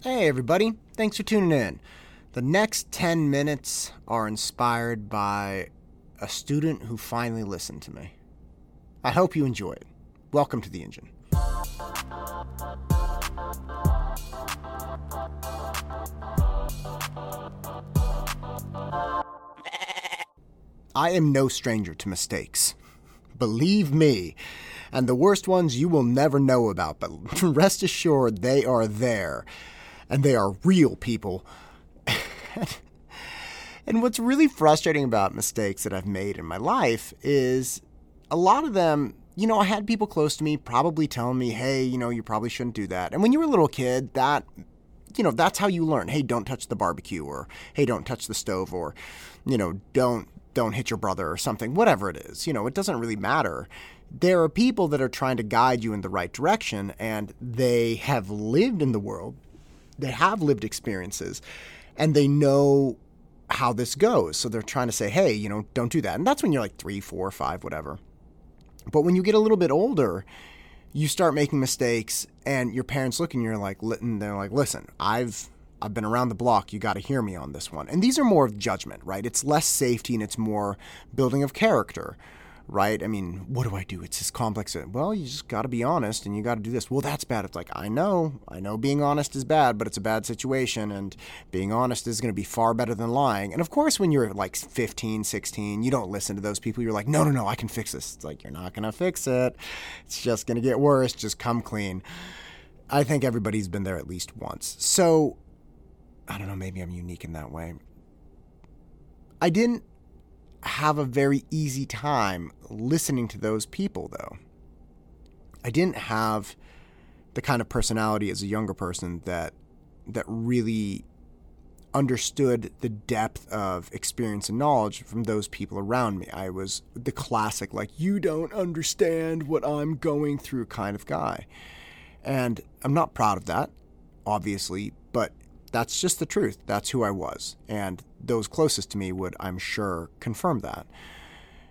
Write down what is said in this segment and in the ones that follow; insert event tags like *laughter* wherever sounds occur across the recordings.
Hey, everybody. Thanks for tuning in. The next 10 minutes are inspired by a student who finally listened to me. I hope you enjoy it. Welcome to the engine. I am no stranger to mistakes. Believe me. And the worst ones you will never know about, but *laughs* rest assured they are there and they are real people. *laughs* and what's really frustrating about mistakes that I've made in my life is a lot of them, you know, I had people close to me probably telling me, hey, you know, you probably shouldn't do that. And when you were a little kid, that, you know, that's how you learn. Hey, don't touch the barbecue, or hey, don't touch the stove, or, you know, don't don't hit your brother or something, whatever it is. You know, it doesn't really matter. There are people that are trying to guide you in the right direction and they have lived in the world they have lived experiences and they know how this goes. So they're trying to say, hey, you know, don't do that. And that's when you're like three, four, five, whatever. But when you get a little bit older, you start making mistakes and your parents look and you're like, and they're like, listen, I've I've been around the block. You got to hear me on this one. And these are more of judgment, right? It's less safety and it's more building of character right? I mean, what do I do? It's this complex. Uh, well, you just got to be honest and you got to do this. Well, that's bad. It's like, I know, I know being honest is bad, but it's a bad situation. And being honest is going to be far better than lying. And of course, when you're like 15, 16, you don't listen to those people. You're like, no, no, no, I can fix this. It's like, you're not going to fix it. It's just going to get worse. Just come clean. I think everybody's been there at least once. So, I don't know, maybe I'm unique in that way. I didn't have a very easy time listening to those people, though. I didn't have the kind of personality as a younger person that that really understood the depth of experience and knowledge from those people around me. I was the classic, like, you don't understand what I'm going through kind of guy. And I'm not proud of that, obviously, but that's just the truth. That's who I was. And those closest to me would, I'm sure, confirm that.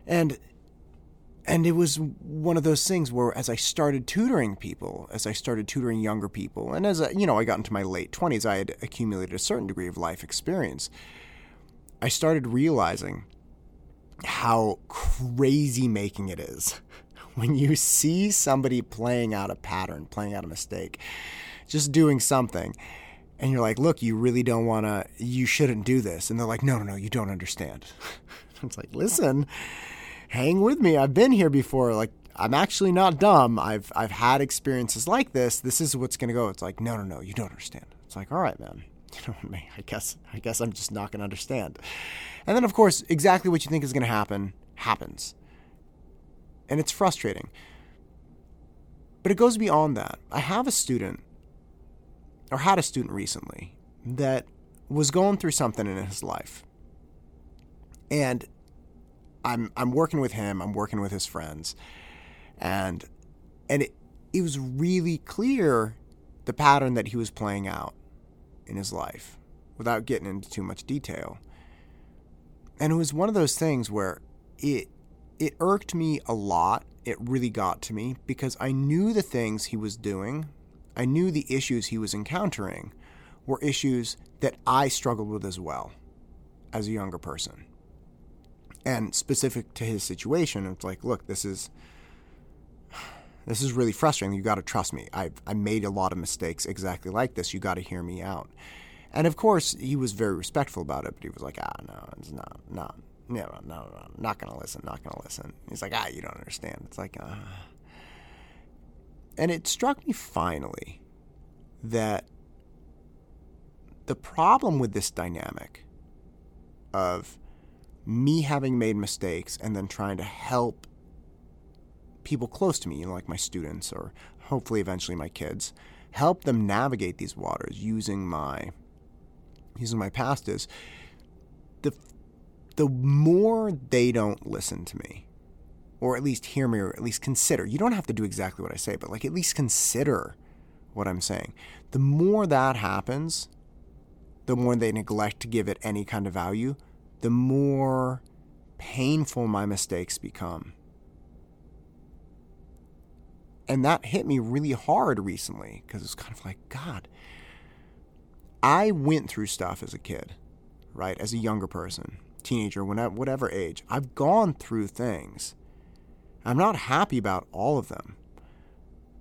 And and it was one of those things where as I started tutoring people, as I started tutoring younger people, and as I, you know, I got into my late 20s, I had accumulated a certain degree of life experience. I started realizing how crazy making it is *laughs* when you see somebody playing out a pattern, playing out a mistake, just doing something and you're like, look, you really don't want to, you shouldn't do this. And they're like, no, no, no, you don't understand. *laughs* it's like, listen, hang with me. I've been here before. Like, I'm actually not dumb. I've, I've had experiences like this. This is what's going to go. It's like, no, no, no, you don't understand. It's like, all right, man. *laughs* You know, I guess, I guess I'm just not going to understand. And then, of course, exactly what you think is going to happen happens. And it's frustrating. But it goes beyond that. I have a student or had a student recently that was going through something in his life. And I'm I'm working with him, I'm working with his friends. And and it, it was really clear the pattern that he was playing out in his life without getting into too much detail. And it was one of those things where it it irked me a lot. It really got to me because I knew the things he was doing I knew the issues he was encountering were issues that I struggled with as well as a younger person. And specific to his situation, it's like, look, this is this is really frustrating. You got to trust me. I I made a lot of mistakes exactly like this. You got to hear me out. And of course, he was very respectful about it, but he was like, ah, no, it's not, not, no, no, no, no, not gonna listen, not gonna listen. He's like, ah, you don't understand. It's like, ah. Uh, and it struck me finally that the problem with this dynamic of me having made mistakes and then trying to help people close to me, you know, like my students or hopefully eventually my kids, help them navigate these waters using my using my past is the the more they don't listen to me or at least hear me or at least consider. You don't have to do exactly what I say, but like at least consider what I'm saying. The more that happens, the more they neglect to give it any kind of value, the more painful my mistakes become. And that hit me really hard recently because it's kind of like, God, I went through stuff as a kid, right? As a younger person, teenager, whenever, whatever age. I've gone through things. I'm not happy about all of them.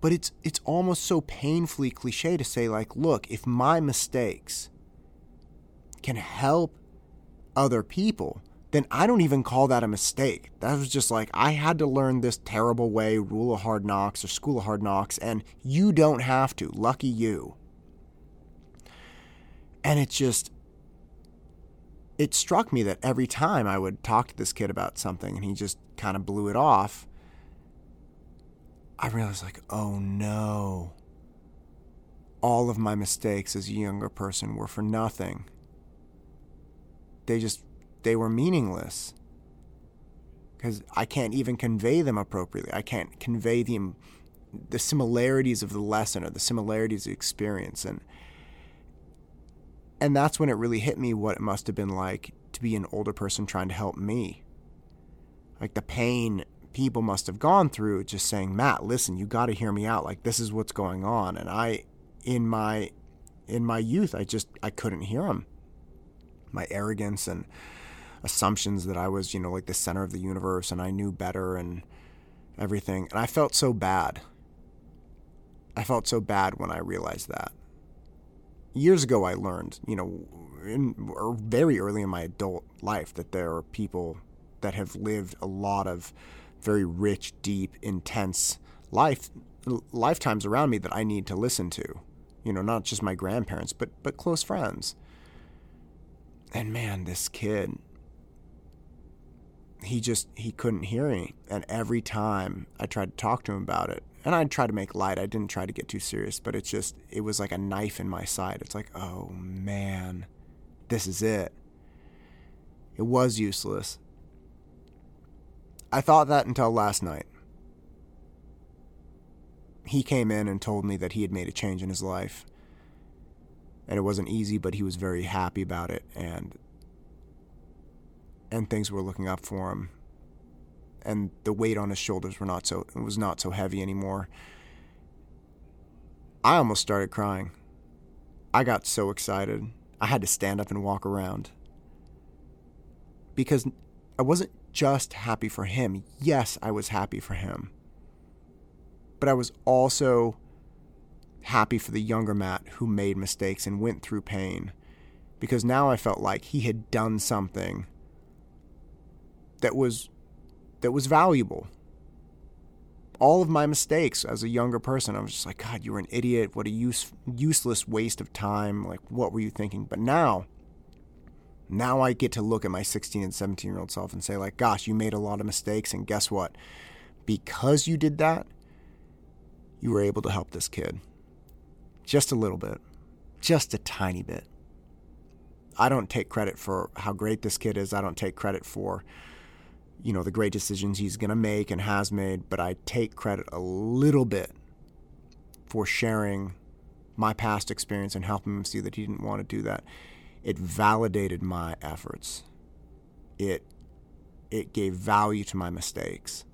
But it's it's almost so painfully cliche to say like, look, if my mistakes can help other people, then I don't even call that a mistake. That was just like I had to learn this terrible way, rule of hard knocks or school of hard knocks, and you don't have to. Lucky you. And it just it struck me that every time I would talk to this kid about something and he just kind of blew it off, I realized like, oh no. All of my mistakes as a younger person were for nothing. They just they were meaningless because I can't even convey them appropriately. I can't convey the the similarities of the lesson or the similarities of experience, and and that's when it really hit me what it must have been like to be an older person trying to help me. Like the pain people must have gone through, just saying, Matt, listen, you got to hear me out. Like this is what's going on, and I, in my, in my youth, I just I couldn't hear them. My arrogance and assumptions that I was, you know, like the center of the universe and I knew better and everything. And I felt so bad. I felt so bad when I realized that. Years ago, I learned, you know, in, or very early in my adult life, that there are people that have lived a lot of very rich, deep, intense life lifetimes around me that I need to listen to. You know, not just my grandparents, but but close friends. And man, this kid, he just he couldn't hear me and every time i tried to talk to him about it and i'd try to make light i didn't try to get too serious but it's just it was like a knife in my side it's like oh man this is it it was useless i thought that until last night. He came in and told me that he had made a change in his life. And it wasn't easy but he was very happy about it and and things were looking up for him. And the weight on his shoulders were not so was not so heavy anymore. I almost started crying. I got so excited. I had to stand up and walk around. Because i wasn't just happy for him yes i was happy for him but i was also happy for the younger matt who made mistakes and went through pain because now i felt like he had done something that was that was valuable. All of my mistakes as a younger person, I was just like, God, you were an idiot. What a use, useless waste of time. Like, what were you thinking? But now, now I get to look at my 16 and 17 year old self and say, like, gosh, you made a lot of mistakes. And guess what? Because you did that, you were able to help this kid. Just a little bit, just a tiny bit. I don't take credit for how great this kid is. I don't take credit for you know, the great decisions he's going to make and has made, but I take credit a little bit for sharing my past experience and helping him see that he didn't want to do that. It validated my efforts. It it gave value to my mistakes.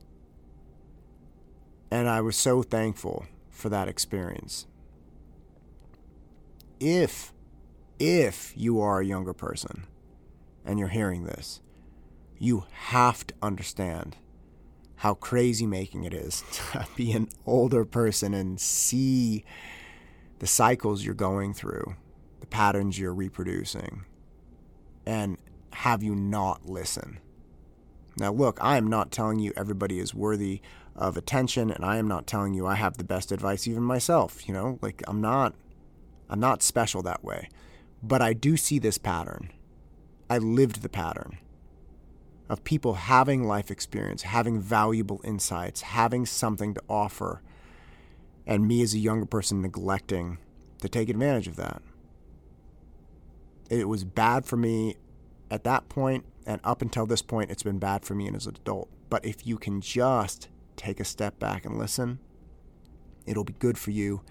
And I was so thankful for that experience. If if you are a younger person and you're hearing this, you have to understand how crazy making it is *laughs* to be an older person and see the cycles you're going through, the patterns you're reproducing, and have you not listen. Now, look, I am not telling you everybody is worthy of attention, and I am not telling you I have the best advice, even myself. You know, like I'm not, I'm not special that way, but I do see this pattern. I lived the pattern of people having life experience, having valuable insights, having something to offer, and me as a younger person neglecting to take advantage of that. It was bad for me at that point, and up until this point, it's been bad for me and as an adult. But if you can just take a step back and listen, it'll be good for you,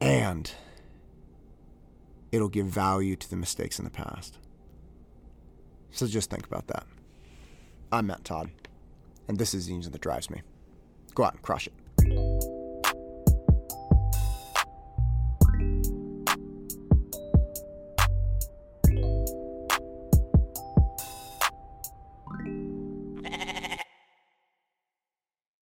and it'll give value to the mistakes in the past. So just think about that. I'm Matt Todd, and this is the engine that drives me. Go out and crush it.